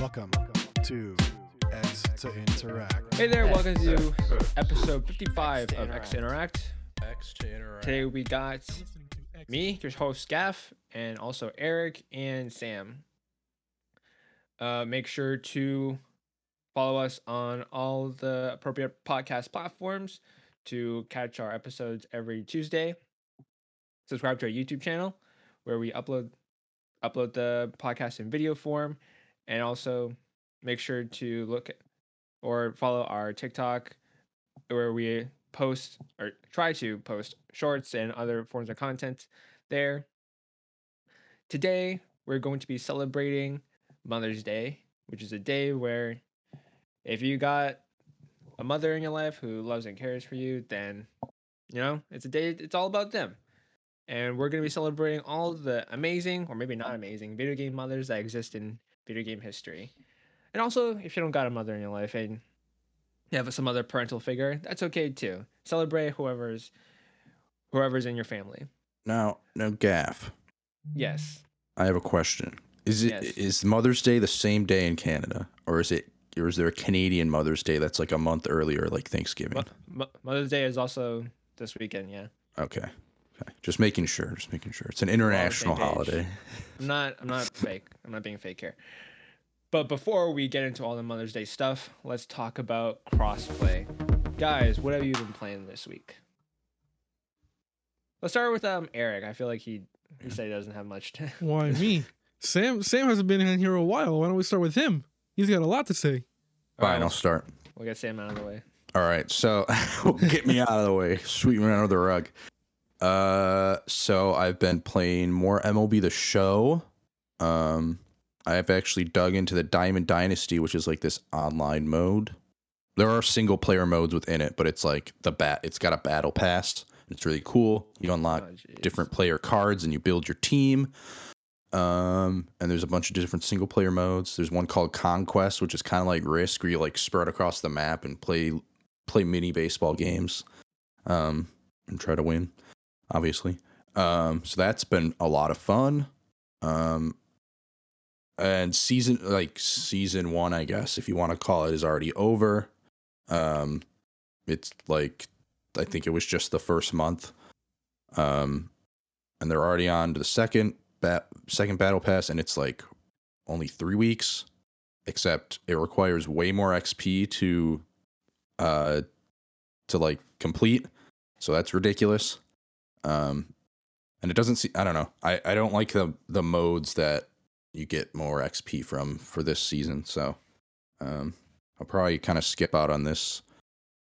Welcome to X to Interact. Hey there, welcome to episode 55 of X Interact. X to interact. Today we got me, your host Gaff, and also Eric and Sam. Uh, make sure to follow us on all the appropriate podcast platforms to catch our episodes every Tuesday. Subscribe to our YouTube channel where we upload upload the podcast in video form, and also make sure to look or follow our TikTok where we post or try to post shorts and other forms of content there. Today, we're going to be celebrating Mother's Day, which is a day where if you got a mother in your life who loves and cares for you, then you know, it's a day it's all about them. And we're going to be celebrating all the amazing or maybe not amazing video game mothers that exist in video game history. And also, if you don't got a mother in your life and you have some other parental figure, that's okay too. Celebrate whoever's whoever's in your family. Now, no Gaff, Yes. I have a question. Is it is Yes. Mother's Day the same day in Canada, or is it, or is there a Canadian Mother's Day that's like a month earlier, like Thanksgiving? Mo- Mother's Day is also this weekend, yeah. Okay, okay, just making sure, just making sure. It's an international holiday. I'm not I'm not fake. I'm not being fake here. But before we get into all the Mother's Day stuff, let's talk about crossplay. Guys, what have you been playing this week? Let's start with um Eric. I feel like he he said he doesn't have much to Why me? Sam Sam hasn't been in here a while. Why don't we start with him? He's got a lot to say. Fine, I'll start. We'll get Sam out of the way. All right, so get me out of the way, sweep me under the rug. Uh, so I've been playing more MLB The Show. Um, I've actually dug into the Diamond Dynasty, which is like this online mode. There are single player modes within it, but it's like the bat. It's got a battle pass. It's really cool. You unlock Oh, different player cards and you build your team. Um, and there's a bunch of different single player modes. There's one called Conquest, which is kind of like Risk, where you like spread across the map and play play mini baseball games, um, and try to win, obviously. Um, so that's been a lot of fun. Um, and season like season one, I guess, if you want to call it, is already over. Um, it's like I think it was just the first month. Um, and they're already on to the second bat second battle pass, and it's like only three weeks, except it requires way more XP to uh to like complete. So that's ridiculous. Um, and it doesn't see. I don't know. I I don't like the the modes that you get more XP from for this season. So, um, I'll probably kind of skip out on this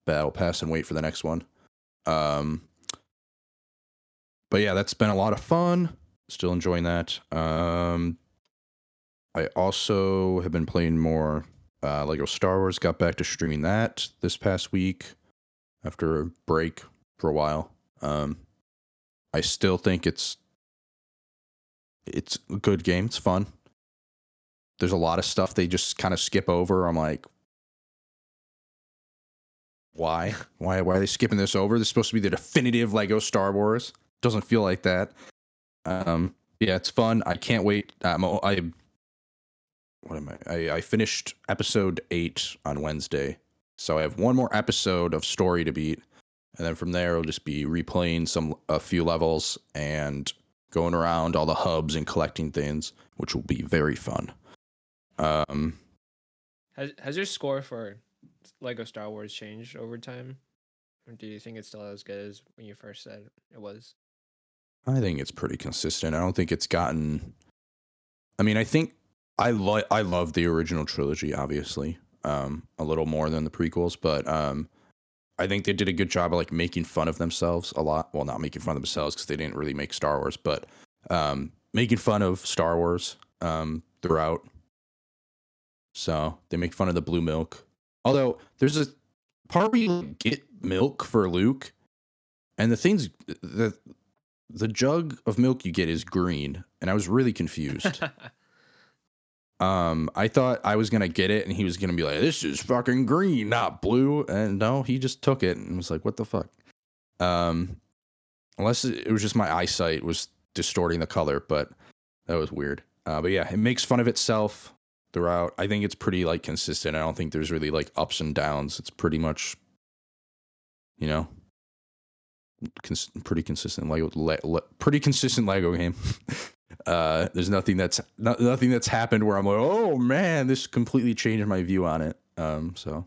battle pass and wait for the next one. Um, but yeah, that's been a lot of fun. Still enjoying that. Um, I also have been playing more uh, Lego Star Wars. Got back to streaming that this past week after a break for a while. Um, I still think it's it's a good game. It's fun. There's a lot of stuff they just kind of skip over. I'm like, why? Why? Why are they skipping this over? This is supposed to be the definitive Lego Star Wars. Doesn't feel like that. Um, yeah, it's fun. I can't wait. Um, I what am I? I? I finished episode eight on Wednesday, so I have one more episode of story to beat, and then from there I'll just be replaying some a few levels and going around all the hubs and collecting things, which will be very fun. Um, Has has your score for Lego Star Wars changed over time? Or do you think it's still as good as when you first said it was? I think it's pretty consistent. I don't think it's gotten. I mean, I think I like I love the original trilogy, obviously, um, a little more than the prequels, but um, I think they did a good job of like making fun of themselves a lot. Well, not making fun of themselves because they didn't really make Star Wars, but um, making fun of Star Wars um, throughout. So they make fun of the blue milk. Although there's a part where you get milk for Luke, and the things the the jug of milk you get is green, and I was really confused. um, I thought I was gonna get it, and he was gonna be like, "This is fucking green, not blue," and no, he just took it and was like, "What the fuck?" Um, unless it was just my eyesight was distorting the color, but that was weird. Uh, but yeah, it makes fun of itself. throughout. I think it's pretty like consistent. I don't think there's really like ups and downs. It's pretty much, you know, cons- pretty consistent Lego, le- le- pretty consistent Lego game. uh, there's nothing that's no- nothing that's happened where I'm like, oh man, this completely changed my view on it. Um, so,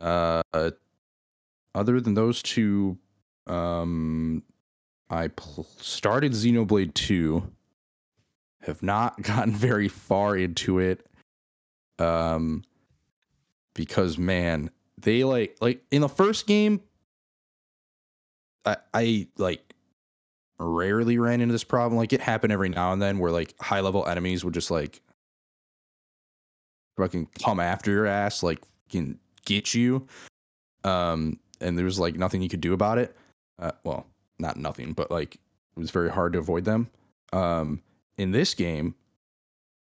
uh, other than those two, um, I pl- started Xenoblade Two have not gotten very far into it um because man they like like in the first game i i like rarely ran into this problem like it happened every now and then where like high level enemies would just like fucking come after your ass like can get you um and there was like nothing you could do about it uh, well not nothing but like it was very hard to avoid them um in this game,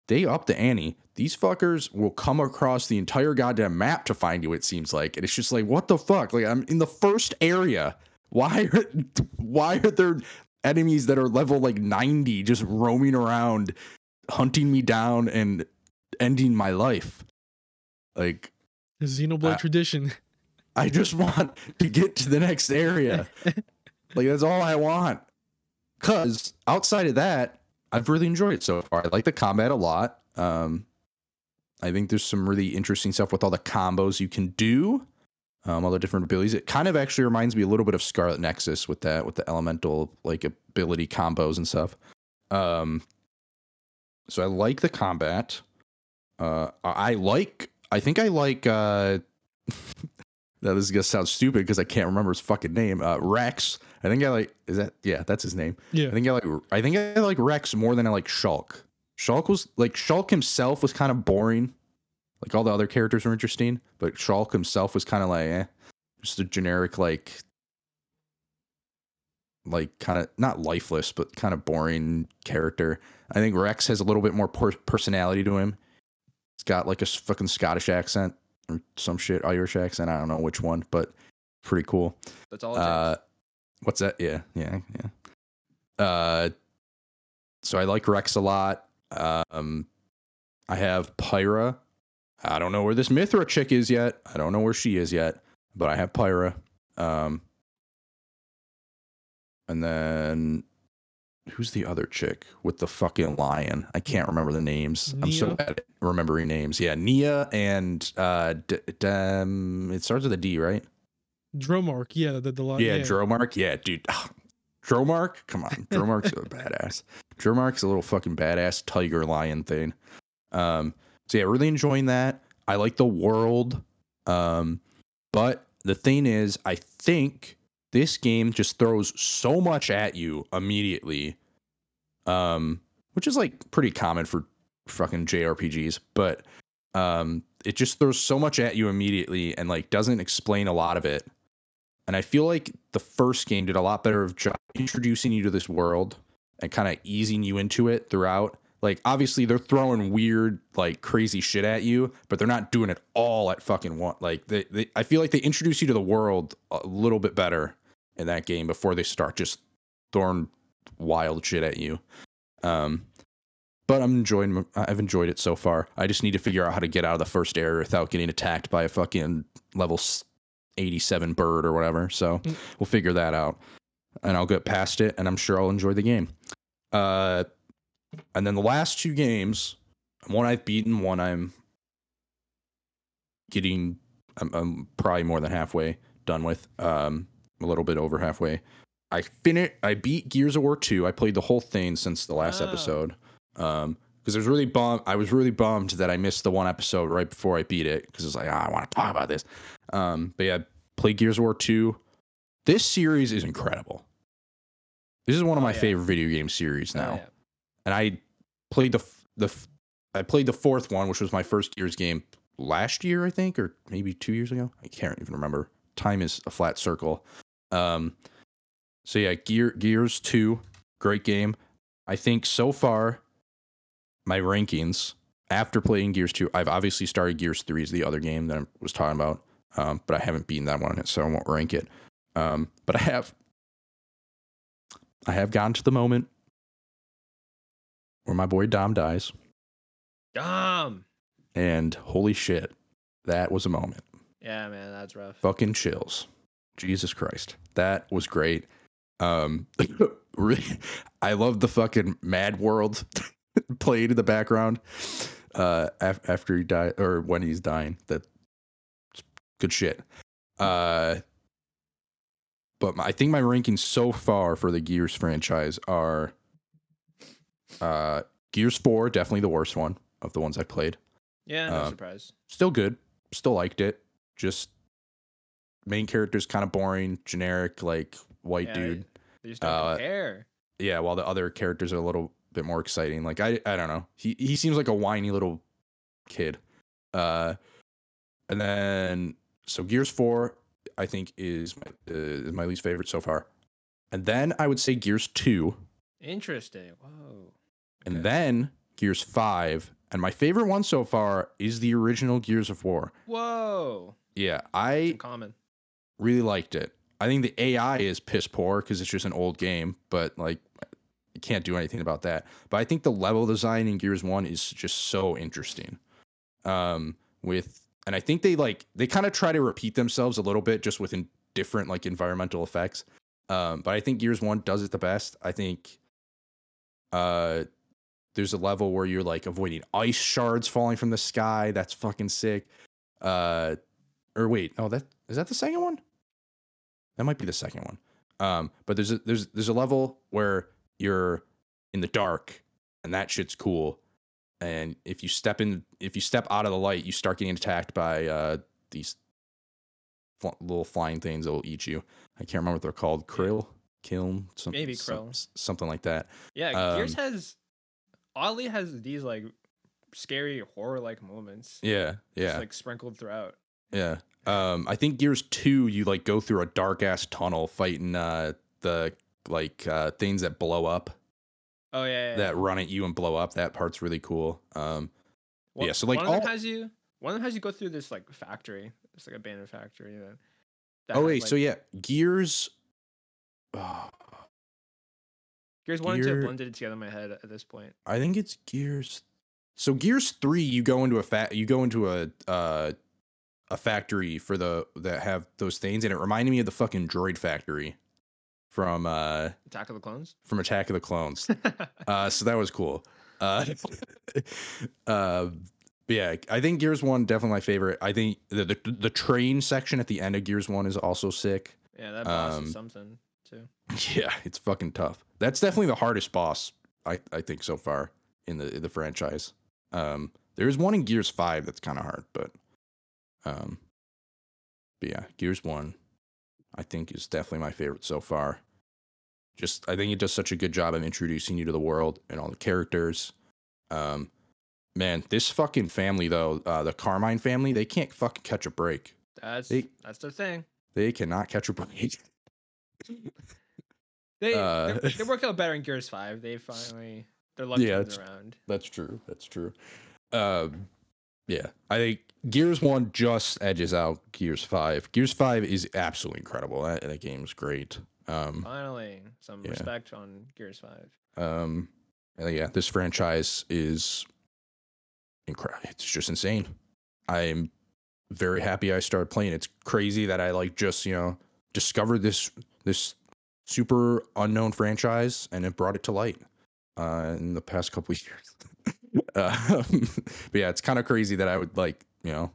they up the ante. These fuckers will come across the entire goddamn map to find you. It seems like, and it's just like, what the fuck? Like, I'm in the first area. Why are why are there enemies that are level like 90 just roaming around, hunting me down and ending my life? Like, The Xenoblade Uh, tradition. I just want to get to the next area. like that's all I want. Cause outside of that, I've really enjoyed it so far. I like the combat a lot. Um, I think there's some really interesting stuff with all the combos you can do, um, all the different abilities. It kind of actually reminds me a little bit of Scarlet Nexus with that, with the elemental like ability combos and stuff. Um, so I like the combat. Uh, I like. I think I like. Uh, Now this is gonna sound stupid because I can't remember his fucking name. Uh, Rex. I think I like. Is that yeah? That's his name. Yeah. I think I like. I think I like Rex more than I like Shulk. Shulk was like Shulk himself was kind of boring. Like all the other characters were interesting, but Shulk himself was kind of like eh, just a generic like, like kind of not lifeless, but kind of boring character. I think Rex has a little bit more per- personality to him. He's got like a fucking Scottish accent or some shit Irish accent. I don't know which one, but pretty cool. That's all. Uh, what's that? Yeah, yeah, yeah. Uh, so I like Rex a lot. Um, I have Pyra. I don't know where this Mythra chick is yet. I don't know where she is yet, but I have Pyra. Um, and then who's the other chick with the fucking lion? I can't remember the names. I'm so bad at remembering names. Yeah, Nia and uh, D- D- um, it starts with a D, right? Dromarch, yeah, the the lot. yeah, Dromarch. Yeah, dude. Dromarch? Come on. Dromarch's a badass. Dromarch's a little fucking badass tiger lion thing. Um, so yeah, really enjoying that. I like the world. Um, but the thing is, I think this game just throws so much at you immediately. Um, which is like pretty common for fucking JRPGs, but um it just throws so much at you immediately and like doesn't explain a lot of it. And I feel like the first game did a lot better of introducing you to this world and kind of easing you into it throughout. Like obviously they're throwing weird like crazy shit at you, but they're not doing it all at fucking one. Like they, they I feel like they introduce you to the world a little bit better in that game before they start just throwing wild shit at you. Um but I'm enjoying I've enjoyed it so far. I just need to figure out how to get out of the first area without getting attacked by a fucking level 87 bird or whatever. So Mm. we'll figure that out. And I'll get past it and I'm sure I'll enjoy the game. Uh and then the last two games, one I've beaten, one I'm getting I'm, I'm probably more than halfway done with. Um a little bit over halfway. I finished I beat Gears of War 2. I played the whole thing since the last Wow. episode. Um because I was really bummed. I was really bummed that I missed the one episode right before I beat it because it's like ah, I want to talk about this. Um, but yeah, play Gears of War two. This series is incredible. This is one of Oh, my yeah. favorite video game series Oh, now, yeah. And I played the the I played the fourth one, which was my first year's game last year, I think, or maybe two years ago. I can't even remember. Time is a flat circle. Um, so yeah, Gear Gears two, great game. I think so far, my rankings after playing Gears two, I've obviously started Gears three is the other game that I was talking about, um, but I haven't beaten that one, so I won't rank it. Um, but I have, I have gotten to the moment where my boy Dom dies. Dom. And holy shit, that was a moment. Yeah, man, that's rough. Fucking chills. Jesus Christ. That was great. Um really I love the fucking Mad World played in the background uh af- after he died or when he's dying. That good shit. Uh but my, I think my rankings so far for the Gears franchise are uh Gears 4 definitely the worst one of the ones I played. Yeah, no Um, surprise. Still good. Still liked it. Just main character's kind of boring, generic like white Yeah, dude. They just don't uh, compare. Yeah, while the other characters are a little bit more exciting. Like I I don't know. He he seems like a whiny little kid. Uh and then so Gears 4 I think is my, uh, is my least favorite so far. And then I would say Gears 2 Interesting. Whoa. And Okay. then Gears 5 and my favorite one so far is the original Gears of War. Whoa. Yeah, I common. really liked it. I think the AI is piss poor because it's just an old game, but like you can't do anything about that. But I think the level design in Gears One is just so interesting. Um, with and I think they like they kind of try to repeat themselves a little bit just within different like environmental effects. Um, but I think Gears One does it the best. I think uh there's a level where you're like avoiding ice shards falling from the sky. That's fucking sick. Uh or wait, oh that is that the second one? That might be the second one. Um, but there's a there's there's a level where you're in the dark and that shit's cool. And if you step in if you step out of the light, you start getting attacked by uh these fl- little flying things that will eat you. I can't remember what they're called. Kryll, kiln, some, Maybe some- Kryll. something like that. Yeah, Gears Um, has oddly has these like scary horror like moments. Yeah, yeah. Just, like sprinkled throughout. Yeah. Um, I think Gears Two, you like go through a dark ass tunnel fighting uh the like uh things that blow up Oh yeah. yeah, that yeah. run at you and blow up. That part's really cool. Um, One- yeah, so, like, one of them all- has you. One of them has you go through this like factory. It's like a abandoned factory. That, that oh wait, so yeah, Gears. Oh, Gears one and two Gear- blended together in my head at this point. I think it's Gears. So Gears Three, you go into a you go into a uh a factory for the that have those things, and it reminded me of the fucking droid factory from uh Attack of the Clones. from Attack of the Clones. Uh, so that was cool. Uh, uh, yeah, I think Gears One definitely my favorite. I think the, the the train section at the end of Gears One is also sick. yeah, that boss Um, is something too. Yeah, it's fucking tough. That's definitely the hardest boss I I think so far in the in the franchise. Um, there's one in Gears Five that's kind of hard, but um, but yeah, Gears One, I think is definitely my favorite so far. Just I think it does such a good job of introducing you to the world and all the characters. Um, man, this fucking family though, uh, the Carmine family, they can't fucking catch a break. That's they- that's their thing. They cannot catch a break. They Uh, they- they work out better in Gears Five. They finally their luck Yeah, turns around. That's true. That's true. Um, yeah, I think Gears One just edges out Gears Five. Gears Five is absolutely incredible. That, that game's great. Um, Finally, some yeah. respect on Gears Five. um, yeah, this franchise is incredible. It's just insane. I'm very happy I started playing. It's crazy that I like just you know discovered this this super unknown franchise and it brought it to light uh, in the past couple years. uh, but yeah, it's kind of crazy that I would like you know.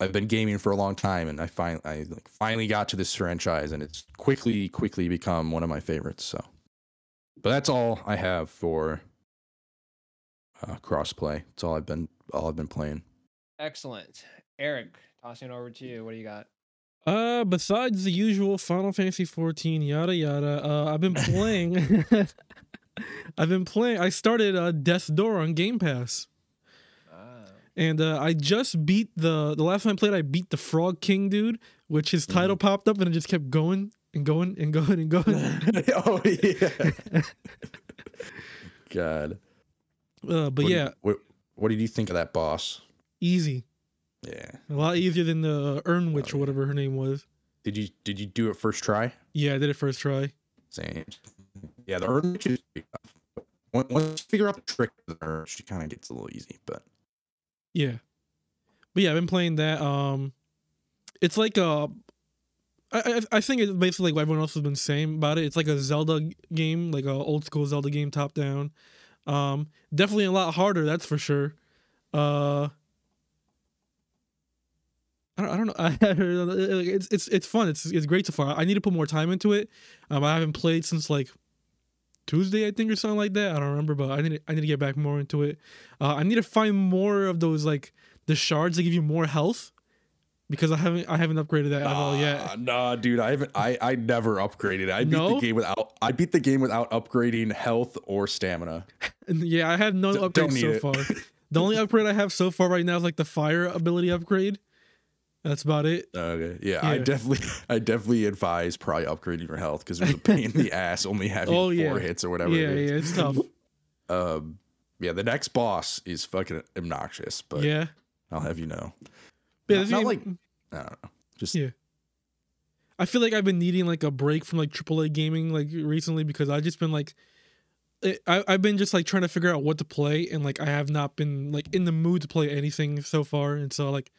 I've been gaming for a long time, and I finally, I like finally got to this franchise, and it's quickly, quickly become one of my favorites. So, but that's all I have for uh, crossplay. It's all I've been, all I've been playing. Excellent, Eric. Tossing it over to you. What do you got? Uh, besides the usual Final Fantasy 14, yada yada, uh, I've been playing. I've been playing. I started uh, Death's Door on Game Pass, Ah, and uh, I just beat the the last time I played. I beat the Frog King dude, which his title popped up, and it just kept going and going and going and going. oh yeah. God. uh, but What yeah, did, what, what did you think of that boss? easy, Yeah. a lot easier than the Urn Witch Oh, or whatever her name was. Did you did you do it first try? Yeah, I did it first try. Same. Yeah, the early is. Once once you figure out the trick of she kind of gets a little easy. But Yeah. But yeah, I've been playing that. Um it's like a I, I I think it's basically like what everyone else has been saying about it. It's like a Zelda game, like a old school Zelda game top down. Um definitely a lot harder, that's for sure. Uh I don't, I don't know. I don't know. It's it's it's fun. It's it's great so far. I need to put more time into it. Um, I haven't played since like Tuesday, I think, or something like that. I don't remember, but I need to, I need to get back more into it. Uh, I need to find more of those like the shards that give you more health because I haven't I haven't upgraded that at all yet. Nah, nah, dude, I haven't. I I never upgraded. I beat No? the game without. I beat the game without upgrading health or stamina. Yeah, I have no D- upgrades so it. far. the only upgrade I have so far right now is like the fire ability upgrade. That's about it. Okay, yeah, I definitely, I definitely advise probably upgrading your health because it was a pain in the ass only having Oh, four yeah. hits or whatever. yeah, it is. yeah, it's tough. Um, yeah, the next boss is fucking obnoxious, but yeah. I'll have you know. Yeah, Not- not like- I don't know. Just Yeah. I feel like I've been needing like a break from like AAA gaming like recently because I've just been like, I I've been just like trying to figure out what to play and like I have not been like in the mood to play anything so far and so like,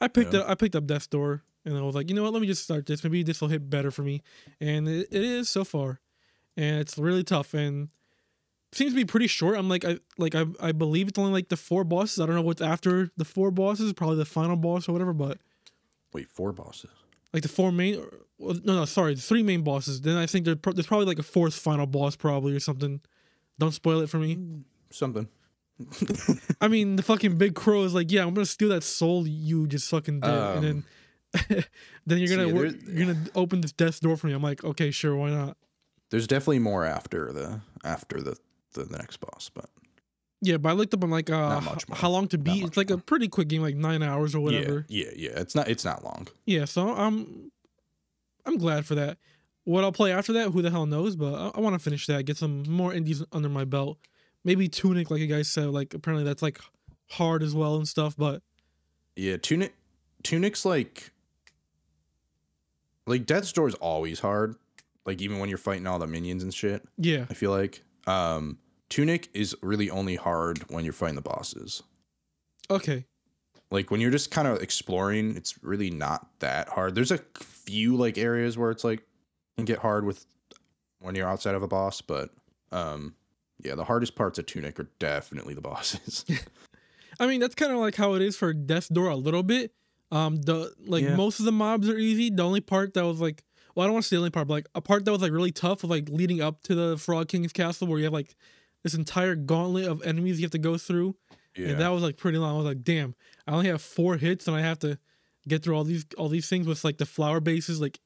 I picked Yeah. up I picked up Death's Door and I was like you know what let me just start this maybe this will hit better for me and it, it is so far, and it's really tough and seems to be pretty short. I'm like I like I I believe it's only like the four bosses. I don't know what's after the four bosses, probably the final boss or whatever, but wait, four bosses. like the four main no no sorry the three main bosses then i think there's probably like a fourth final boss probably or something don't spoil it for me mm, Something. I mean the fucking big crow is like yeah i'm gonna steal that soul you just fucking did. And then then you're gonna yeah, wor- you're gonna open this death's door for me. I'm like okay sure why not? There's definitely more after the after the the, next boss, but yeah but i looked up on like uh Not much h- more. how long to beat it's like a pretty quick game like nine hours or whatever. Yeah, yeah, yeah. It's not it's not long. yeah so i'm i'm glad for that. What i'll play after that who the hell knows but i, I want to finish that get some more indies under my belt maybe tunic like you guys said like apparently that's like hard as well and stuff but Yeah, tunic tunic's like like Death's Door is always hard. Like even when you're fighting all the minions and shit. yeah I feel like um tunic is really only hard when you're fighting the bosses. okay Like when you're just kind of exploring, it's really not that hard. There's a few like areas where it's like can get hard with when you're outside of a boss, but um yeah, the hardest parts of tunic are definitely the bosses. i mean that's kind of like how it is for death's door a little bit um the like Yeah. most of the mobs are easy the only part that was like well i don't want to say the only part but like a part that was like really tough was like leading up to the frog king's castle where you have like this entire gauntlet of enemies you have to go through yeah. and that was like pretty long. I was like, damn, I only have four hits and I have to get through all these all these things with like the flower bases like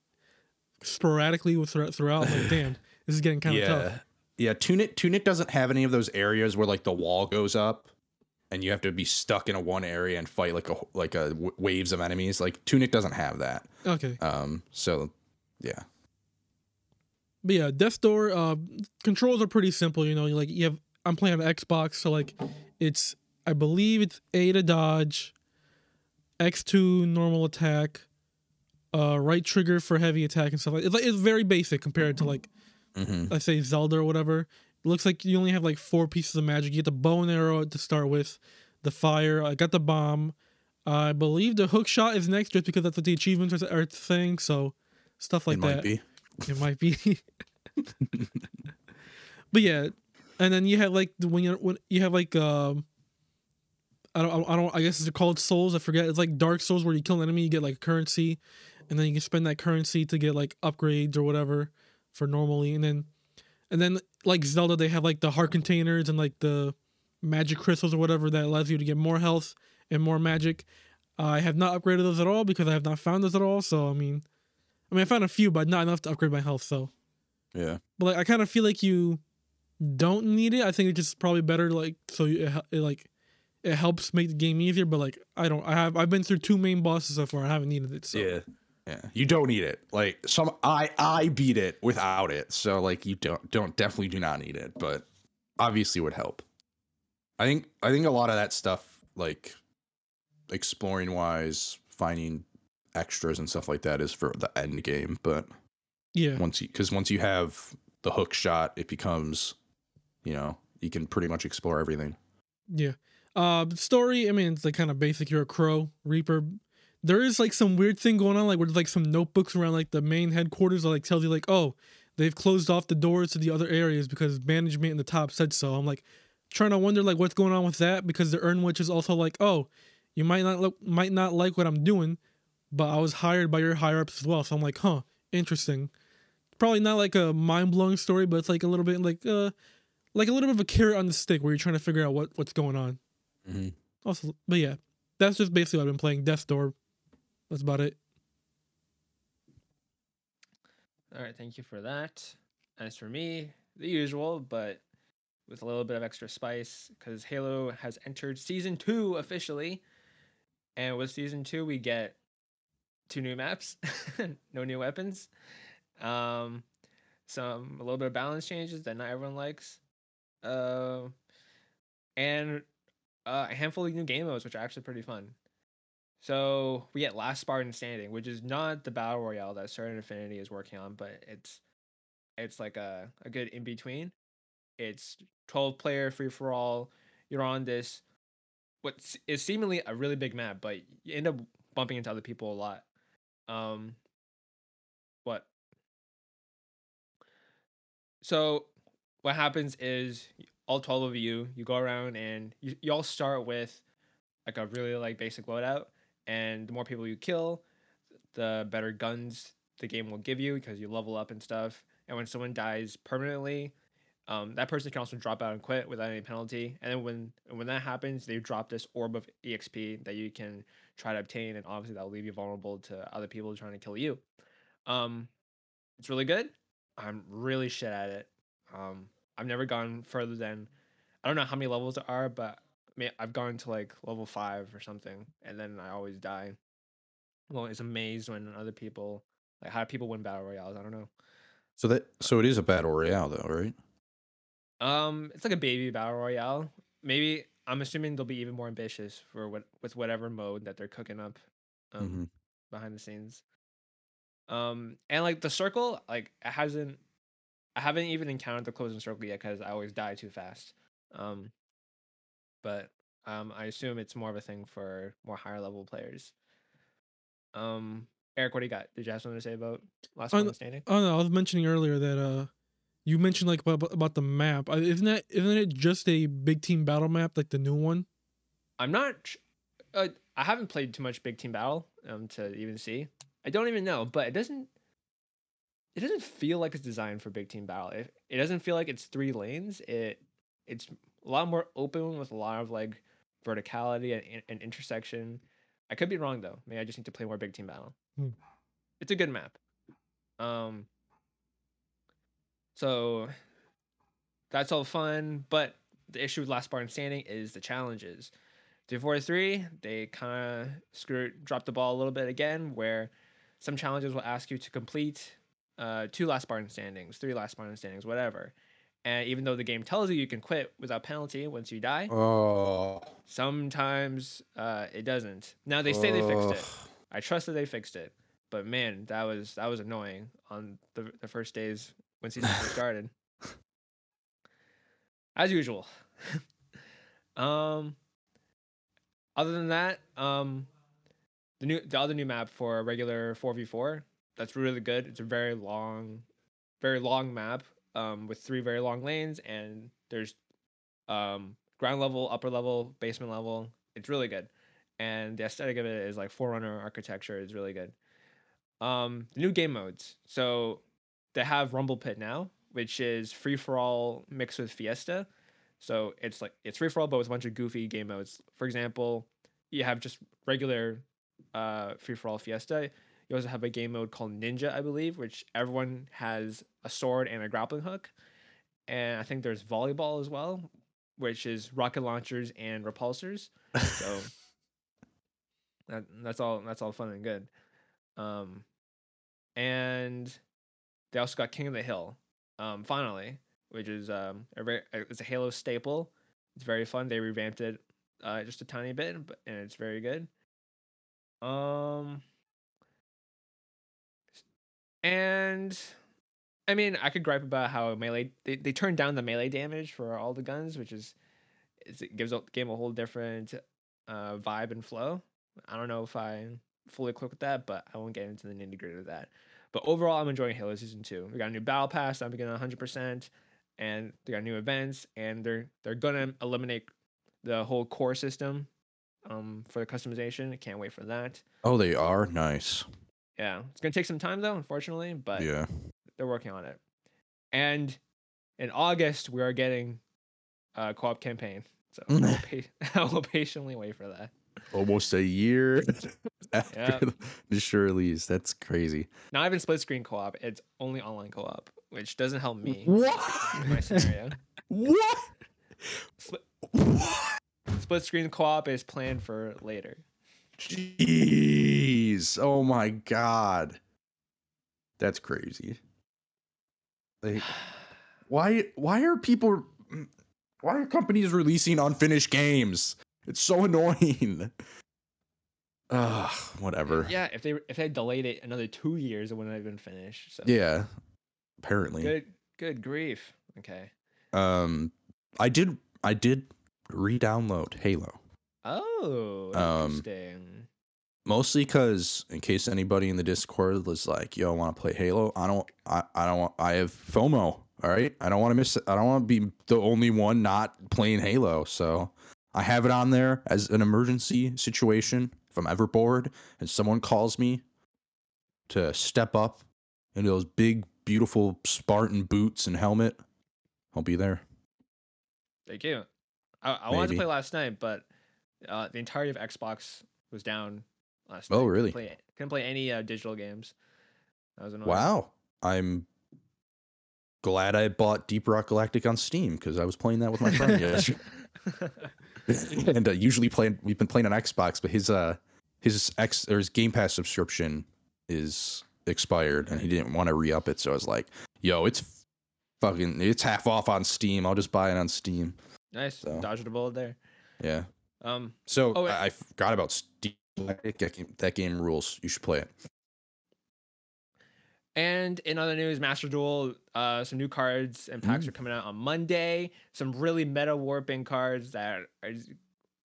sporadically with throughout. throughout. Like, damn, this is getting kind of yeah. tough. Yeah, Tunic Tunic doesn't have any of those areas where like the wall goes up and you have to be stuck in a one area and fight like a like a w- waves of enemies. Like Tunic doesn't have that. Okay, Um so yeah. but yeah, Death Door uh, controls are pretty simple. You know, like you have I'm playing on Xbox, so like it's I believe it's A to dodge, X two normal attack, uh, right trigger for heavy attack and stuff like. It's like it's very basic compared to like Mhm. I say Zelda or whatever. It looks like you only have like four pieces of magic. You get the bow and arrow to start with, the fire. I got the bomb. I believe the hook shot is next, just because that's what the achievements are, are saying. So stuff like it that. might be. It might be. but yeah, and then you have like the- when you when you have like um. I don't, I don't, I guess it's called souls. I forget. It's like Dark Souls where you kill an enemy, you get like currency, and then you can spend that currency to get like upgrades or whatever for normally. And then, and then like Zelda, they have like the heart containers and like the magic crystals or whatever that allows you to get more health and more magic. I have not upgraded those at all because I have not found those at all. So I mean, I mean, I found a few, but not enough to upgrade my health. So, Yeah. but like, I kind of feel like you don't need it. I think it's just probably better like so you, it, it like it helps make the game easier. But like, I don't. I have I've been through two main bosses so far. I haven't needed it. So. Yeah. Yeah. You don't need it. Like some I I beat it without it. So like you don't don't definitely do not need it, but obviously would help. I think I think a lot of that stuff like exploring wise, finding extras and stuff like that is for the end game, but Yeah. once you cuz once you have the hook shot, it becomes you know, you can pretty much explore everything. Yeah. Uh, story. I mean, it's like kind of basic. You're a crow reaper. There is like some weird thing going on, like where there's like some notebooks around like the main headquarters that like tells you like, oh, they've closed off the doors to the other areas because management in the top said so. I'm like trying to wonder like what's going on with that because the Urn Witch is also like, oh, you might not look, might not like what I'm doing, but I was hired by your higher ups as well. So I'm like, huh, interesting. Probably not like a mind blowing story, but it's like a little bit like uh like a little bit of a carrot on the stick where you're trying to figure out what what's going on. Mm-hmm. Also, but yeah, that's just basically what I've been playing. Death Door. That's about it. All right, thank you for that. As for me, the usual, but with a little bit of extra spice, because Halo has entered season two officially. And with season two, we get two new maps, no new weapons, um, some a little bit of balance changes that not everyone likes, uh, and uh, a handful of new game modes, which are actually pretty fun. So we get Last Spartan Standing, which is not the battle royale that Certain Affinity is working on, but it's it's like a, a good in between. It's 12 player free for all. You're on this what is seemingly a really big map, but you end up bumping into other people a lot. Um what? So what happens is all 12 of you, you go around and you, you all start with like a really like basic loadout and the more people you kill, the better guns the game will give you because you level up and stuff. And when someone dies permanently, um, that person can also drop out and quit without any penalty. And then when when that happens, they drop this orb of exp that you can try to obtain, and obviously that'll leave you vulnerable to other people trying to kill you. Um, it's really good. I'm really shit at it. Um, I've never gone further than I don't know how many levels there are, but mean, I've gone to like level five or something, and then I always die. Well, it's amazed when other people like how do people win battle royales. I don't know. So that so it is a battle royale though, right? Um, it's like a baby battle royale. Maybe I'm assuming they'll be even more ambitious for what with whatever mode that they're cooking up, um, Mhm. behind the scenes. Um, and like the circle, like it hasn't, I haven't even encountered the closing circle yet because I always die too fast. Um, but um, I assume it's more of a thing for more higher level players. Um, Eric, what do you got? Did you have something to say about Last One Standing? Oh no, I was mentioning earlier that uh, you mentioned like about, about the map. Uh, Isn't that isn't it just a big team battle map like the new one? I'm not. Uh, I haven't played too much Big Team Battle um to even see. I don't even know, but it doesn't. It doesn't feel like it's designed for Big Team Battle. It, it doesn't feel like it's three lanes. It it's a lot more open with a lot of like verticality and, and intersection. I could be wrong though. Maybe I just need to play more Big Team Battle. Hmm. It's a good map. Um. So that's all fun, but the issue with Last Spartan Standing is the challenges. 343, they kind of screwed, dropped the ball a little bit again, where some challenges will ask you to complete uh, two last Spartan standings, three last Spartan standings, whatever. And even though the game tells you you can quit without penalty once you die, Oh, sometimes uh, it doesn't. Now they say they fixed it. I trust that they fixed it, but man, that was that was annoying on the the first days when season started. As usual. um. Other than that, um, the new the other new map for a regular four v four that's really good. It's a very long, very long map um with three very long lanes and there's um ground level, upper level, basement level. It's really good. And the aesthetic of it is like forerunner architecture is really good. Um the new game modes. So they have rumble pit now which is free for all mixed with fiesta. So it's like it's free for all but with a bunch of goofy game modes. For example you have just regular uh free for all fiesta you also have a game mode called ninja i believe which everyone has a sword and a grappling hook. And i think there's volleyball as well which is rocket launchers and repulsors. So that that's all that's all fun and good. Um and they also got king of the hill um finally which is um a very it's a halo staple. It's very fun. They revamped it uh just a tiny bit but and it's very good. Um and I mean, I could gripe about how melee they, they turned down the melee damage for all the guns, which is it gives the game a whole different uh, vibe and flow. I don't know if I fully click with that, but I won't get into the nitty gritty of that. But overall, I'm enjoying Halo Season Two. We got a new battle pass. I'm getting 100, percent and they got new events, and they're they're gonna eliminate the whole core system um, for the customization. Can't wait for that. Oh, they are nice. Yeah, it's gonna take some time though, unfortunately, but Yeah. they're working on it. And in August, we are getting a co-op campaign. So I will, pa- I will patiently wait for that. Almost a year after Yep. the sure release. That's crazy. Not even split screen co-op; it's only online co-op, which doesn't help me What? in my scenario. What? Split, What? split screen co-op is planned for later. Jeez. Oh my god. That's crazy. Like why why are people why are companies releasing unfinished games? It's so annoying. Ugh, whatever. Yeah, if they if they delayed it another two years, it wouldn't have been finished. So Yeah. Apparently. good good grief. Okay. Um I did I did re-download Halo. Oh, Um, interesting. Mostly cuz in case anybody in the Discord was like, "Yo, I want to play Halo." I don't I, I don't want I have FOMO, all right? I don't want to miss I don't want to be the only one not playing Halo. So, I have it on there as an emergency situation if I'm ever bored and someone calls me to step up into those big beautiful Spartan boots and helmet. I'll be there. Thank you. I, I wanted to play last night, but uh, the entirety of Xbox was down last Oh, night. really? Couldn't play, couldn't play any uh, digital games. That was annoying. Wow. I'm glad I bought Deep Rock Galactic on Steam because I was playing that with my friend yesterday. and uh, usually playing we've been playing on Xbox, but his uh his X or his Game Pass subscription is expired and he didn't want to re-up it, so I was like, yo, it's fucking it's half off on Steam. I'll just buy it on Steam. nice. So. Dodged a bullet there. Yeah. Um, So Oh. I, I forgot about. That game, that game rules. You should play it. and in other news, Master Duel, uh, some new cards and packs Mm. are coming out on Monday. Some really meta warping cards that are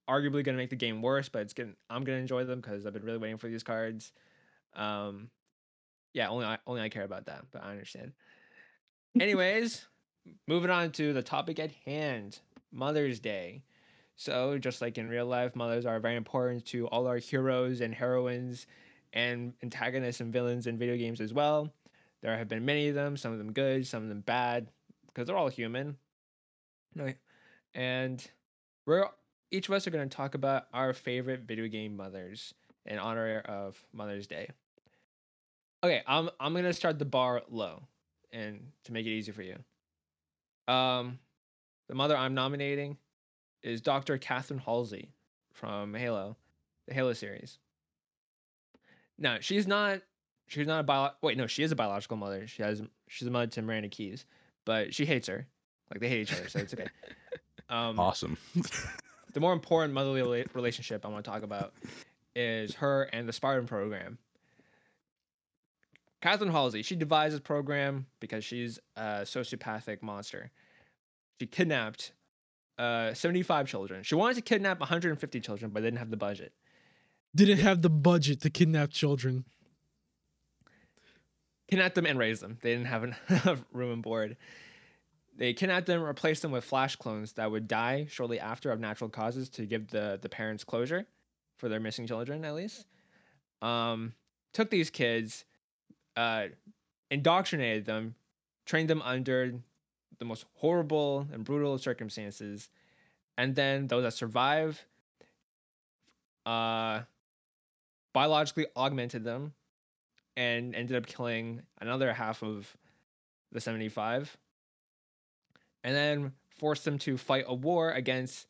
arguably going to make the game worse, but it's gonna I'm gonna enjoy them because I've been really waiting for these cards. Um, yeah, only I only I care about that, but I understand. Anyways, moving on to the topic at hand, Mother's Day. So, just like in real life, mothers are very important to all our heroes and heroines and antagonists and villains in video games as well. There have been many of them, some of them good, some of them bad, because they're all human. And we're each of us are going to talk about our favorite video game mothers in honor of Mother's Day. Okay, I'm I'm gonna start the bar low, and to make it easy for you. Um, the mother I'm nominating is Dr. Catherine Halsey from Halo, the Halo series. Now she's not she's not a bio wait no she is a biological mother she has she's a mother to Miranda Keyes but she hates her like they hate each other so it's okay. Um, Awesome. the more important motherly relationship I want to talk about is her and the Spartan program. Catherine Halsey, she devised this program because she's a sociopathic monster. She kidnapped uh, 75 children. She wanted to kidnap 150 children, but didn't have the budget. Didn't have the budget to kidnap children. Kidnapped them and raised them. They didn't have enough room and board. They kidnapped them, replaced them with flash clones that would die shortly after of natural causes to give the, the parents closure for their missing children, at least. Um, took these kids, uh, indoctrinated them, trained them under the most horrible and brutal circumstances, and then those that survive, uh, biologically augmented them, and ended up killing another half of the 75 and then forced them to fight a war against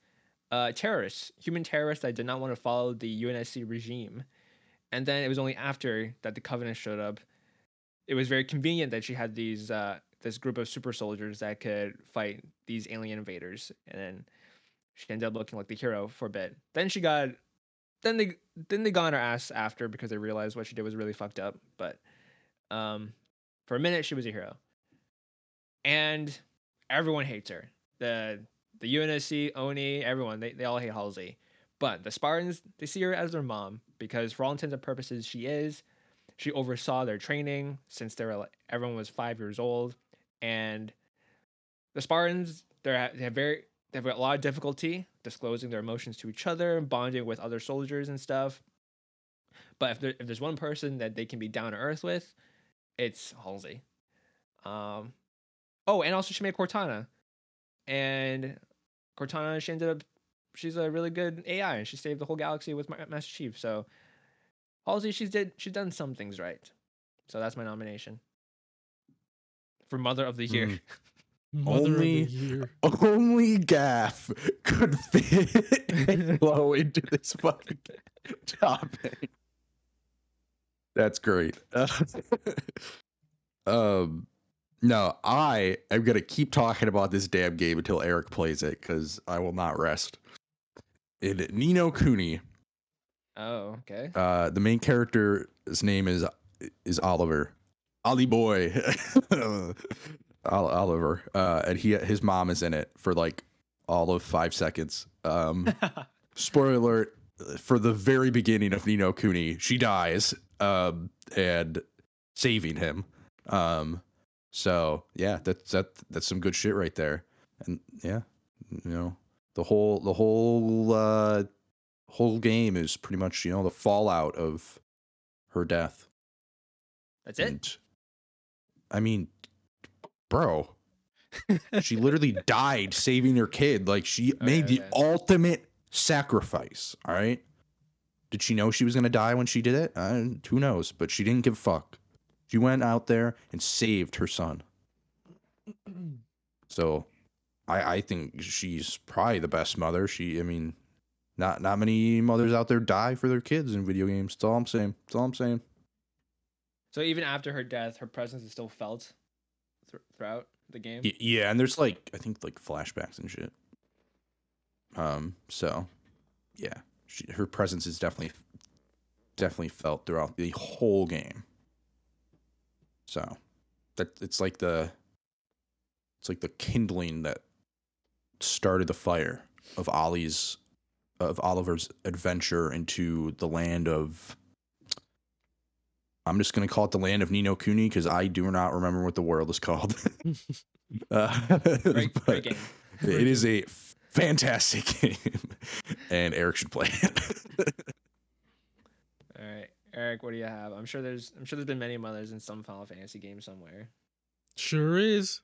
uh, terrorists, human terrorists that did not want to follow the UNSC regime. And then it was only after that the Covenant showed up. It was very convenient that she had these uh, this group of super soldiers that could fight these alien invaders, and then she ended up looking like the hero for a bit. Then she got, then they then they got on her ass after because they realized what she did was really fucked up. But um, for a minute she was a hero. and everyone hates her. The the UNSC, Oni, everyone they, they all hate Halsey. But the Spartans they see her as their mom because for all intents and purposes she is. She oversaw their training since they were everyone was five years old, and the Spartans they're they have very they've got a lot of difficulty disclosing their emotions to each other, bonding with other soldiers and stuff. But if there, if there's one person that they can be down to earth with, it's Halsey. Um, oh, and also she made Cortana, and Cortana she ended up she's a really good AI and she saved the whole galaxy with Master Chief. So Halsey she's did she's done some things right. So that's my nomination for Mother of the Year. Mm. Mother Only- of the year. Only Gaff could fit Halo into this fucking topic. That's great. um, no, I am gonna keep talking about this damn game until Eric plays it because I will not rest. In Ni no Kuni, Oh, okay. uh, the main character's name is is Oliver, Ollie Boy, Oliver, uh, and he his mom is in it for like all of five seconds. Um, spoiler alert for the very beginning of Ni no Kuni, she dies, um, and saving him. Um, so yeah, that's that that's some good shit right there. And yeah, you know, the whole the whole uh whole game is pretty much, you know, the fallout of her death. That's it. I mean, bro, she literally died saving her kid. Like she Okay, made the ultimate sacrifice. All right. Did she know she was gonna die when she did it? Uh, who knows? But she didn't give a fuck. She went out there and saved her son. So, I I think she's probably the best mother. She, I mean, not not many mothers out there die for their kids in video games. That's all I'm saying. That's all I'm saying. So even after her death, her presence is still felt thr- throughout the game. Yeah, and there's like I think like flashbacks and shit. Um, so yeah, she, her presence is definitely definitely felt throughout the whole game. So that it's like the it's like the kindling that started the fire of Ollie's of Oliver's adventure into the land of I'm just gonna call it the land of Ni no Kuni because I do not remember what the world is called. uh, Great, but great game. It is a fantastic game, and Eric should play it. All right, Eric, what do you have? I'm sure there's I'm sure there's been many mothers in some Final Fantasy game somewhere. Sure is.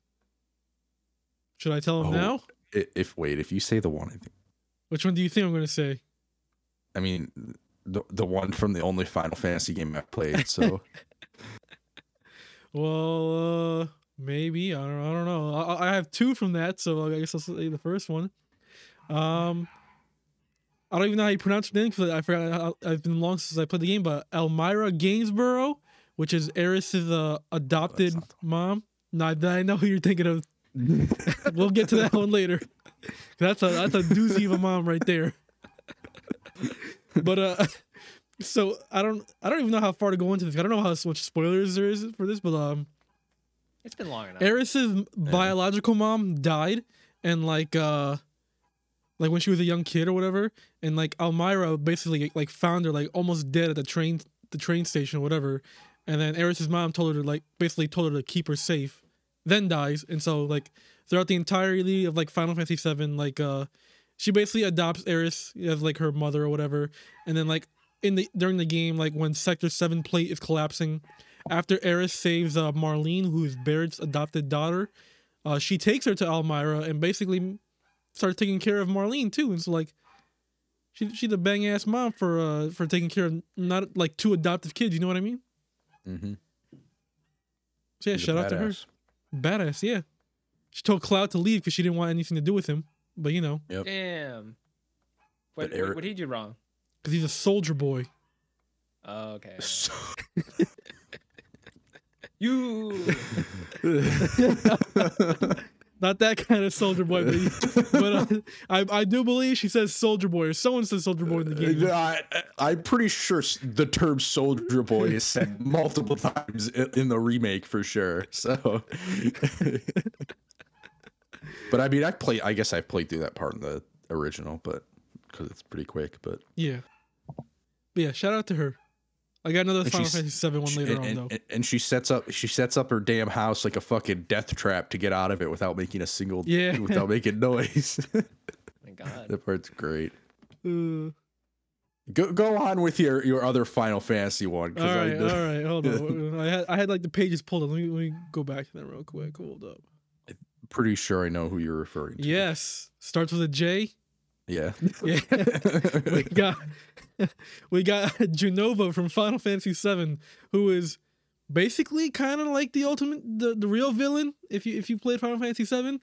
Should I tell him Oh. now? If wait, if you say the one, I think Which one do you think I'm going to say? I mean the the one from the only Final Fantasy game I've played. So Well, uh, maybe I don't. I don't know. I, I have two from that, so I guess I'll say the first one. Um, I don't even know how you pronounce her name because I forgot. I, I've been long since I played the game, but Elmyra Gainsborough, which is Aerith's uh, adopted mom. No, I I know who you're thinking of. we'll get to that one later. That's a that's a doozy of a mom right there. But uh, so I don't I don't even know how far to go into this. I don't know how much spoilers there is for this, but um, It's been long enough. Aerith's biological mom died, and like uh, like when she was a young kid or whatever, and like Elmyra basically like found her like almost dead at the train the train station or whatever, and then Aerith's mom told her to like basically told her to keep her safe, then dies, and so like throughout the entirety of like Final Fantasy VII, like uh, she basically adopts Aerith as like her mother or whatever, and then like in the during the game, like when Sector Seven plate is collapsing, after Aerith saves uh, Marlene, who is Barret's adopted daughter, uh, she takes her to Elmyra and basically starts taking care of Marlene too. And so like, she she's a bang ass mom for uh for taking care of not like two adoptive kids. You know what I mean? mm-hmm. So yeah, shout out to her. Badass, yeah. She told Cloud to leave because she didn't want anything to do with him. But you know, Yep. Damn. What, But what, Eric- what did he do wrong? because he's a soldier boy. Oh, okay. So- You. not that kind of Soldier Boy, but, but uh, I I do believe she says Soldier Boy or someone says Soldier Boy in the game. I, I'm pretty sure the term "soldier boy" is said multiple times in the remake for sure. So, but I mean, I play. I guess I've played through that part in the original, but because it's pretty quick. But Yeah, but yeah. Shout out to her. I got another And Final Fantasy Seven one She- later and, on and- though. and- and she sets up she sets up her damn house like a fucking death trap to get out of it without making a single Yeah. without making noise. My God. that part's great. Uh, Go go on with your your other Final Fantasy one. all I right, know- all right. Hold on. I had I had like the pages pulled up. Let me, let me go back to that real quick. Hold up. Pretty sure I know who you're referring to. Yes, starts with a J. Yeah. Yeah, we got we got Jenova from Final Fantasy VII, who is basically kind of like the ultimate, the, the real villain. If you if you played Final Fantasy VII,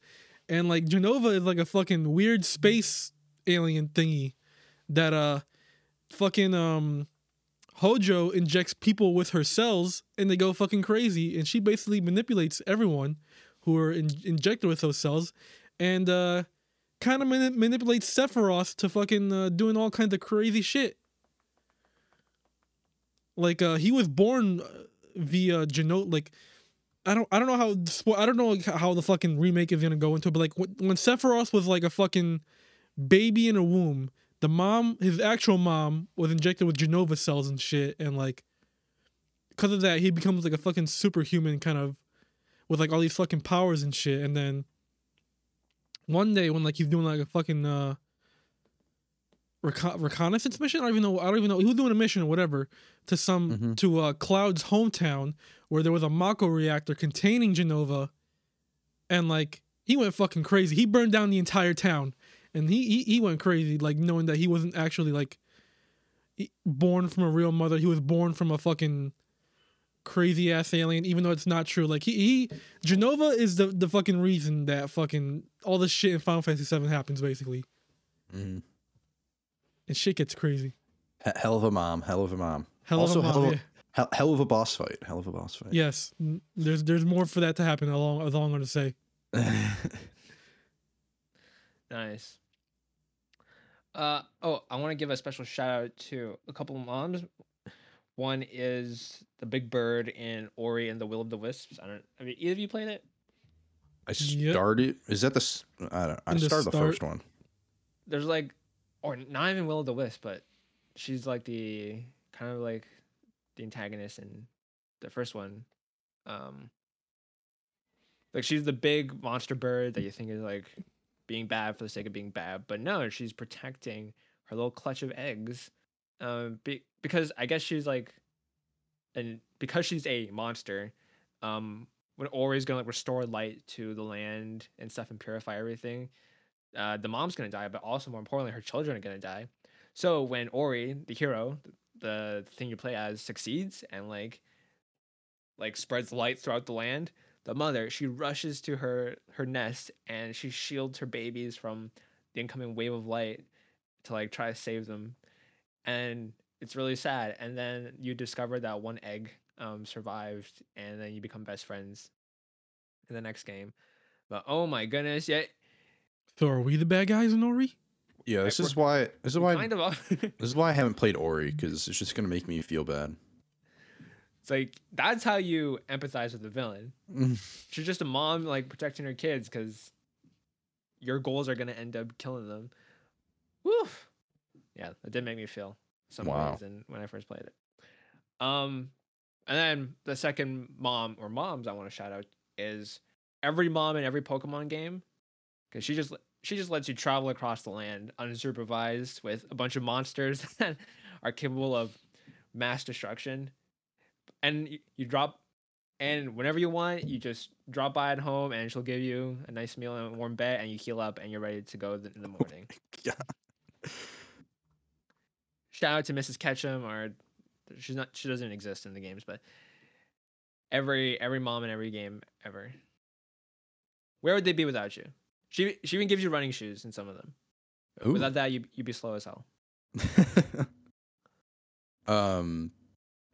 and like Jenova is like a fucking weird space alien thingy that uh fucking um Hojo injects people with her cells and they go fucking crazy, and she basically manipulates everyone who are in, injected with those cells, and uh kind of manipulates Sephiroth to fucking uh, doing all kinds of crazy shit. Like uh, he was born uh, via Geno like I don't I don't know how I don't know how the fucking remake is gonna go into it, but like when Sephiroth was like a fucking baby in a womb, the mom his actual mom was injected with Jenova cells and shit, and like because of that he becomes like a fucking superhuman kind of with like all these fucking powers and shit, and then one day when like he's doing like a fucking uh recon- reconnaissance mission. I don't even know. I don't even know. He was doing a mission or whatever to some Mhm. to uh Cloud's hometown where there was a Mako reactor containing Jenova, and like he went fucking crazy. He burned down the entire town, and he he, he went crazy like knowing that he wasn't actually like born from a real mother. He was born from a fucking crazy ass alien, even though it's not true. Like he, he Jenova is the the fucking reason that fucking all this shit in Final Fantasy VII happens basically, Mhm. and shit gets crazy. He- Hell of a mom. Hell of a mom. Hell also, of a mom, hell, of yeah. a, hell, hell of a boss fight. Hell of a boss fight. Yes, n- there's there's more for that to happen. Along, as all I'm going to say. Nice. Uh oh, I want to give a special shout out to a couple of moms. One is the Big Bird in Ori and the Will of the Wisps. I don't. I mean, either of you played it? I Yep. started. Is that the? s- I don't. I In the started the start- first one. There's like, or not even Will of the Wisp, but she's like the kind of like the antagonist in the first one. Um, like she's the big monster bird that you think is like being bad for the sake of being bad, but no, she's protecting her little clutch of eggs. Um, be, because I guess she's like, and because she's a monster, um, when Ori's gonna like restore light to the land and stuff and purify everything, uh, the mom's gonna die, but also more importantly, her children are gonna die. So when Ori, the hero, the thing you play as, succeeds and like, like spreads light throughout the land, the mother she rushes to her her nest and she shields her babies from the incoming wave of light to like try to save them, and it's really sad. And then you discover that one egg um survived, and then you become best friends in the next game. But oh my goodness, yeah, So are we the bad guys in Ori? Yeah, this we're- is why. This is why. kind of. This is why I haven't played Ori because it's just gonna make me feel bad. It's like that's how you empathize with the villain. She's just a mom like protecting her kids because your goals are gonna end up killing them. Woof. Yeah, that did make me feel some Wow. than when I first played it. Um, and then the second mom or moms I want to shout out is every mom in every Pokemon game because she just she just lets you travel across the land unsupervised with a bunch of monsters that are capable of mass destruction and you, you drop and whenever you want you just drop by at home and she'll give you a nice meal and a warm bed and you heal up and you're ready to go in the morning God. Shout out to mrs ketchum or she's not she doesn't exist in the games but every every mom in every game ever where would they be without you she she even gives you running shoes in some of them Ooh. without that you, you'd be slow as hell um,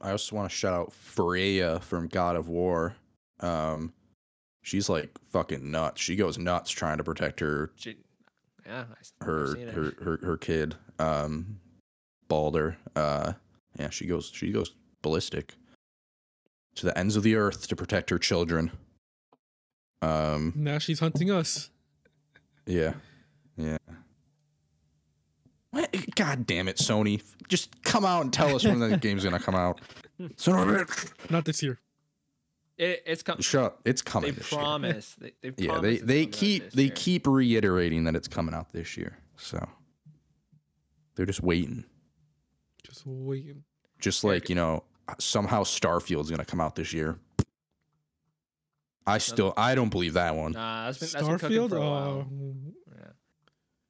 I also want to shout out Freya from God of War. Um, she's like fucking nuts. She goes nuts trying to protect her She, yeah, I s- I've her her her, her kid um Baldur. Uh yeah, she goes she goes ballistic to the ends of the earth to protect her children. Um Now she's hunting us. yeah. Yeah. What? God damn it, Sony. Just come out and tell us when the game's gonna come out. Son of a bitch. Not this year. It, it's com- Shut up. It's they coming this year. promise. They, they Yeah, promise they it's they coming keep they year. keep reiterating that it's coming out this year. So they're just waiting. Just waiting. Just like, you know, uh, somehow Starfield's going to come out this year. I still I don't believe that one. Nah, that's been, that's been cooking Starfield? for a while. Oh, Yeah.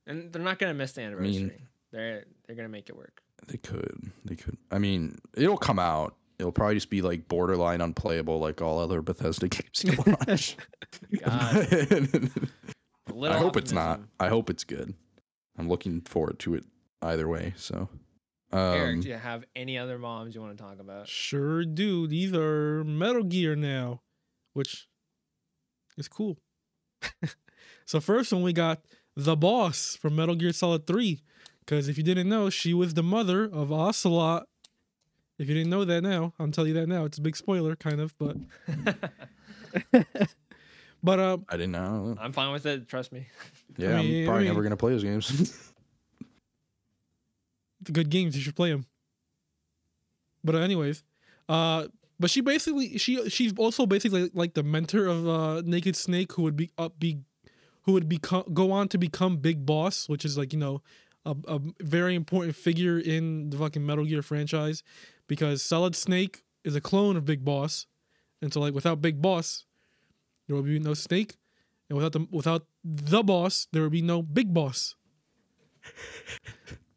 And they're not gonna miss the anniversary. they're they're gonna make it work. They could. They could. I mean, it'll come out. It'll probably just be like borderline unplayable like all other Bethesda games you launch. God. A little I hope it's not. optimism. I hope it's good. I'm looking forward to it either way, so um, Eric, do you have any other moms you want to talk about? sure do. These are Metal Gear now, which is cool. so first one we got the boss from Metal Gear Solid 3. Because if you didn't know, she was the mother of Ocelot. If you didn't know that now, I'll tell you that now. It's a big spoiler, kind of, but but uh, I didn't know. I'm fine with it. Trust me. Yeah, I mean- am probably I never gonna play those games. the good games you should play them but anyways uh but she basically she she's also basically like the mentor of uh naked snake who would be up be who would become go on to become big boss which is like you know a, a very important figure in the fucking metal gear franchise because solid snake is a clone of big boss and so like without big boss there will be no snake and without the without the boss there will be no big boss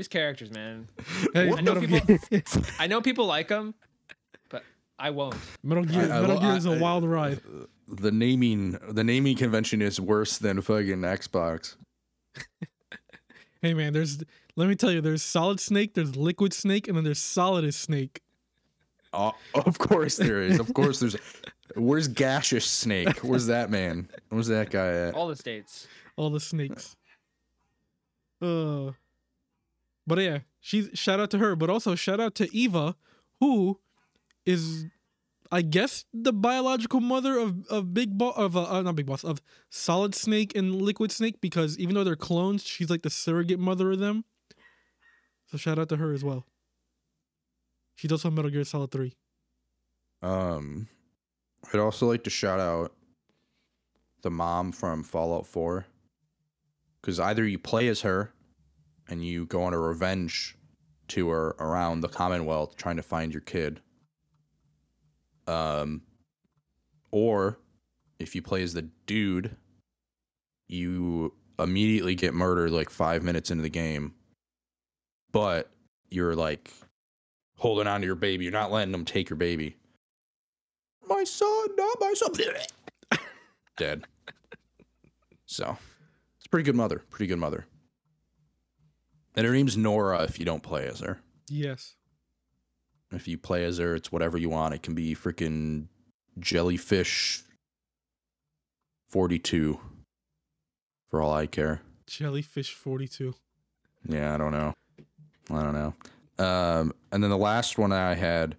These characters, man. I know people- I know people like them, but I won't. Metal Gear, I- I Metal Gear I- is a I- wild ride. the naming the naming convention is worse than fucking Xbox. Hey man, there's let me tell you, there's Solid Snake, there's Liquid Snake, and then there's Solidus Snake. Oh, of course there is. Of course there's. Where's Gaseous Snake? Where's that man? Where's that guy at? All the states. All the snakes. Uh but yeah, she's shout out to her, but also shout out to Eva, who is I guess the biological mother of of Big Boss of uh, not Big Boss of Solid Snake and Liquid Snake because even though they're clones, she's like the surrogate mother of them. So shout out to her as well. She's also Metal Gear Solid 3. Um, I'd also like to shout out the mom from Fallout 4. Because either you play as her and you go on a revenge tour around the Commonwealth trying to find your kid. Um, or if you play as the dude, you immediately get murdered like five minutes into the game. But you're like holding on to your baby. You're not letting them take your baby my son, not my son. Dead. So, it's pretty good mother. Pretty good mother. And her name's Nora if you don't play as her. Yes. If you play as her, it's whatever you want. It can be freaking jellyfish 42 for all I care. Jellyfish 42. Yeah, I don't know. I don't know. Um, and then the last one I had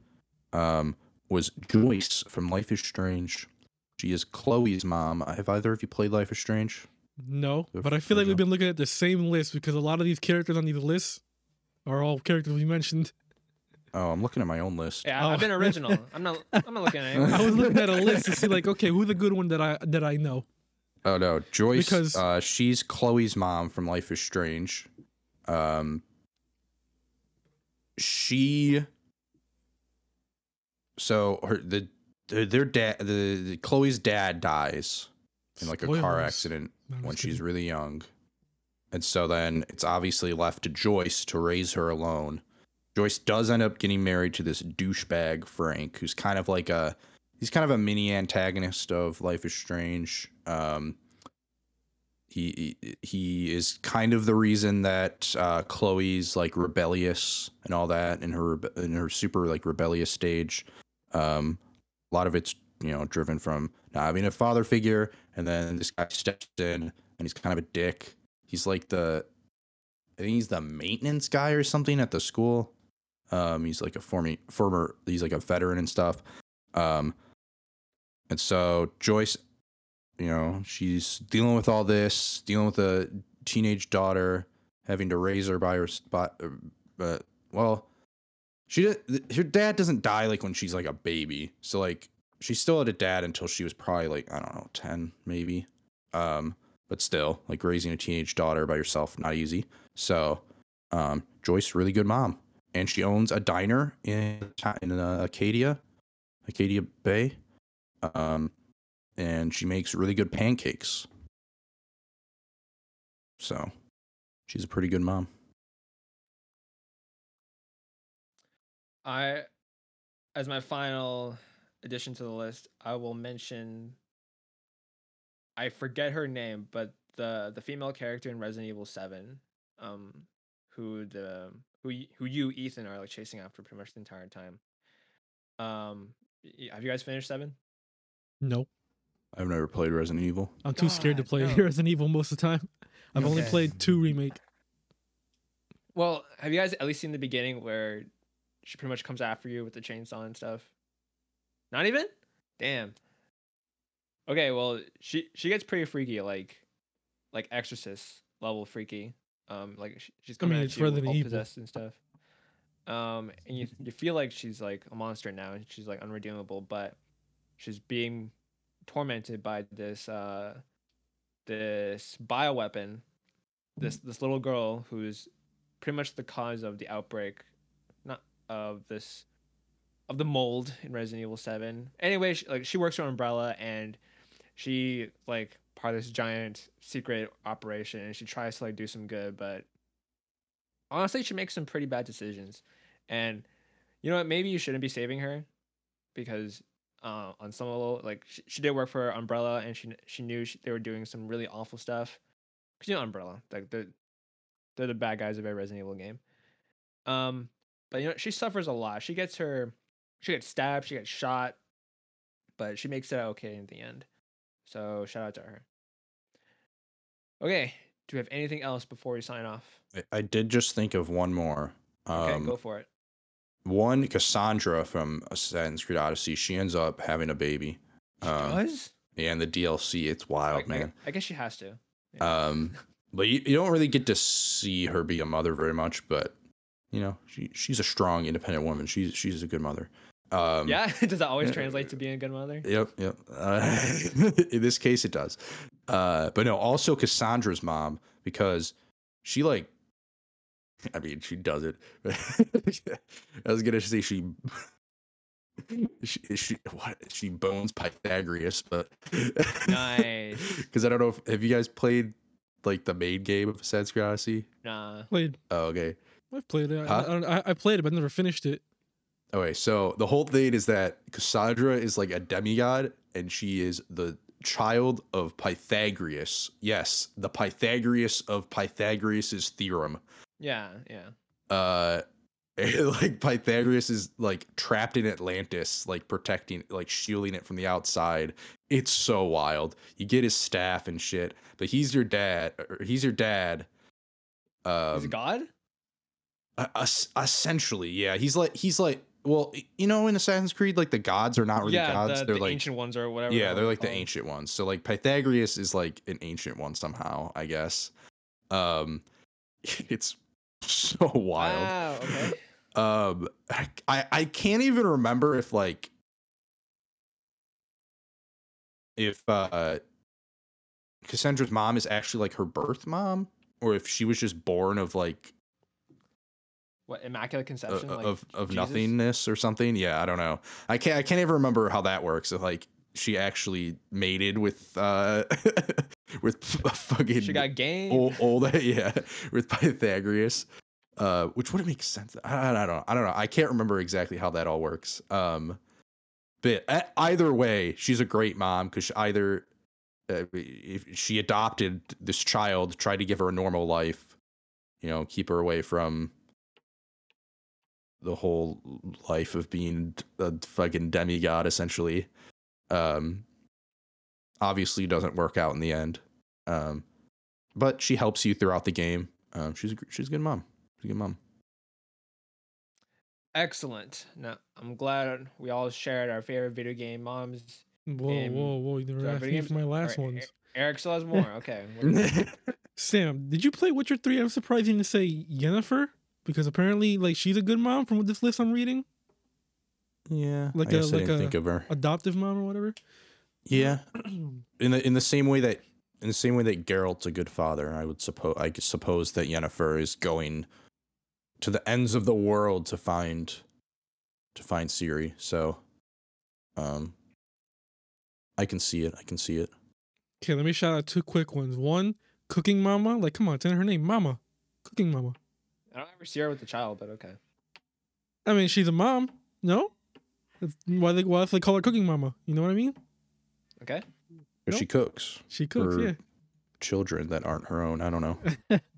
um, was Joyce from Life is Strange. She is Chloe's mom. Have either of you played Life is Strange? No, The but I feel like we've been looking at the same list because a lot of these characters on these lists are all characters we mentioned. Oh, I'm looking at my own list. Yeah, I've Oh. been original. I'm not. I'm not looking at anyone. I was looking at a list to see like, okay, who's the good one that I that I know? Oh no, Joyce. Because- uh, she's Chloe's mom from Life is Strange. Um, she. So her the their, their dad the, the Chloe's dad dies in like a car accident when she's really young. And so then it's obviously left to Joyce to raise her alone. Joyce does end up getting married to this douchebag Frank, who's kind of like a he's kind of a mini antagonist of Life is Strange. Um, he he- is kind of the reason that uh, Chloe's like rebellious and all that in her in her super like rebellious stage. Um, a lot of it's you know driven from not having a father figure, and then this guy steps in and he's kind of a dick. He's like the, I think he's the maintenance guy or something at the school. Um, he's like a former former, he's like a veteran and stuff. Um, and so Joyce, you know, she's dealing with all this, dealing with a teenage daughter, having to raise her by her spot. But well, she her dad doesn't die like when she's like a baby, so like she still had a dad until she was probably like I don't know ten maybe. Um, but still, like raising a teenage daughter by yourself, not easy. So, um, Joyce, really good mom, and she owns a diner in in uh, Arcadia, Arcadia Bay. Um, and she makes really good pancakes. So, she's a pretty good mom. I, as my final addition to the list, I will mention. I forget her name, but the the female character in Resident Evil Seven, um, who the who who you Ethan are like chasing after pretty much the entire time. Um, have you guys finished Seven? No, I've never played Resident Evil. I'm too scared to God, play no. Resident Evil most of the time. I've only played two remake. Well, have you guys at least seen the beginning where she pretty much comes after you with the chainsaw and stuff? Not even? Damn. Okay, well, she she gets pretty freaky, like like Exorcist level freaky. Um, like she, she's I coming mean, at it's you Resident all Evil. possessed and stuff. Um, and you you feel like she's like a monster now, and she's like unredeemable, but she's being tormented by this uh this bioweapon this this little girl who's pretty much the cause of the outbreak not of this of the mold in Resident Evil 7. Anyway, she, like she works for Umbrella and she like part of this giant secret operation and she tries to like do some good, but honestly she makes some pretty bad decisions. And you know what, maybe you shouldn't be saving her because uh, on some level like she, she did work for Umbrella and she she knew she, they were doing some really awful stuff. Cause you know Umbrella, like they're they're the bad guys of every Resident Evil game. Um, but you know she suffers a lot. She gets her, she gets stabbed, she gets shot, but she makes it okay in the end. So shout out to her. Okay, do we have anything else before we sign off? I, I did just think of one more. Okay, Um, go for it. one Cassandra from Assassin's Creed Odyssey. She ends up having a baby. She Um, does? Yeah, and the DLC, it's wild, I, I- man. I guess she has to. Yeah. Um, but you, you don't really get to see her be a mother very much. But you know, she she's a strong, independent woman. She's she's a good mother. Um, yeah, does that always yeah. translate to being a good mother? Yep, yep. Uh, in this case, it does. Uh, but no, also Cassandra's mom because she like, I mean, she does it. I was gonna say she, she, she what she bones Pythagoras, but Nice. Because I don't know if have you guys played like the main game of Assassin's Creed Odyssey? Nah. Played. Oh, okay. I've played it. I- Huh? I, don't- I, I played it, but never finished it. Okay, so the whole thing is that Cassandra is like a demigod, and she is the child of Pythagoras. Yes, the Pythagoras of Pythagoras' theorem. Yeah, yeah. Uh, like Pythagoras is like trapped in Atlantis, like protecting, like shielding it from the outside. It's so wild. You get his staff and shit, but he's your dad. Or he's your dad. Um, it God? Uh, essentially, yeah. He's like he's like well, you know, in Assassin's Creed, like the gods are not really yeah, gods. the, they're the like ancient ones or whatever. yeah, they're like the ancient ones. So like Pythagoras is like an ancient one somehow, I guess. Um, it's so wild. Wow. Okay. Um, I I can't even remember if like if uh Cassandra's mom is actually like her birth mom, or if she was just born of like What immaculate uh, conception? like of of Jesus? nothingness or something. Yeah, I don't know. I can't I can't even remember how that works. If like she actually mated with uh with fucking She got game. old, old yeah with Pythagoras. Uh, which wouldn't make sense. I, I don't know. I don't know. I can't remember exactly how that all works. Um, but either way, she's a great mom because either uh, if she adopted this child, tried to give her a normal life, you know, keep her away from the whole life of being a fucking demigod, essentially. Um, obviously doesn't work out in the end. Um, but she helps you throughout the game. Um, she's a, she's a good mom. She's a good mom. Excellent. Now, I'm glad we all shared our favorite video game moms. Whoa, whoa, whoa! You Do never our asked video me for games- my last or- ones. Eric still has more. Okay. Sam, did you play Witcher three? I'm surprised you didn't say Yennefer because apparently, like, she's a good mom from this list I'm reading, yeah, Like I a- guess I like didn't a- think of her. adoptive mom or whatever. Yeah, in the in the same way that in the same way that Geralt's a good father, I would suppose I suppose that Yennefer is going to the ends of the world to find to find Ciri. So, um, I can see it. I can see it. Okay, let me shout out two quick ones. One, Cooking Mama. Like, come on, tell her name, Mama. Cooking Mama. I don't ever see her with the child, but okay. I mean, she's a mom. No, That's why they why else they call her Cooking Mama? You know what I mean? Okay. But Nope. she cooks She cooks, For- yeah. children that aren't her own. I don't know.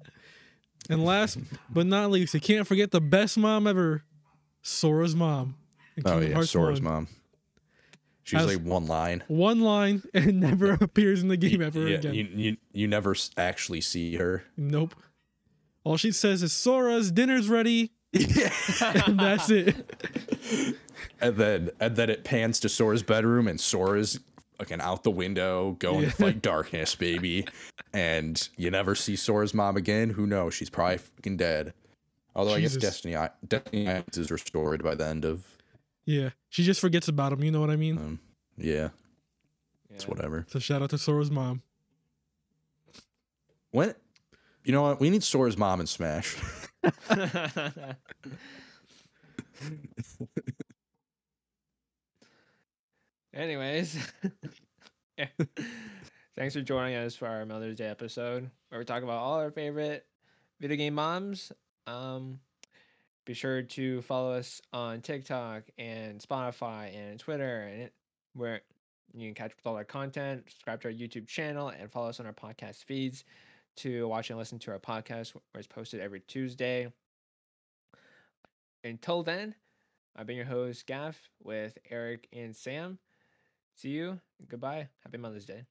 And last but not least, you can't forget the best mom ever, Sora's mom. in Oh Kingdom yeah, Hearts Sora's 1. mom. She's As- like one line. One line and never appears in the game ever yeah, again. You, you you never s- actually see her. Nope. All she says is Sora's dinner's ready, Yeah. and that's it. and then and then it pans to Sora's bedroom and Sora's fucking out the window going Yeah. to fight darkness, baby. And you never see Sora's mom again. Who knows? She's probably fucking dead. Although I guess Destiny Destiny Islands is restored by the end of Yeah, she just forgets about him. You know what I mean? um yeah, it's whatever. So shout out to Sora's mom. When you know what? We need Sora's mom in Smash. Anyways, thanks for joining us for our Mother's Day episode where we talk about all our favorite video game moms. Um, be sure to follow us on TikTok and Spotify and Twitter, and where you can catch up with all our content. Subscribe to our YouTube channel and follow us on our podcast feeds to watch and listen to our podcast, where it's posted every Tuesday. Until then, I've been your host, Gaff, with Eric and Sam. See you. Goodbye. Happy Mother's Day.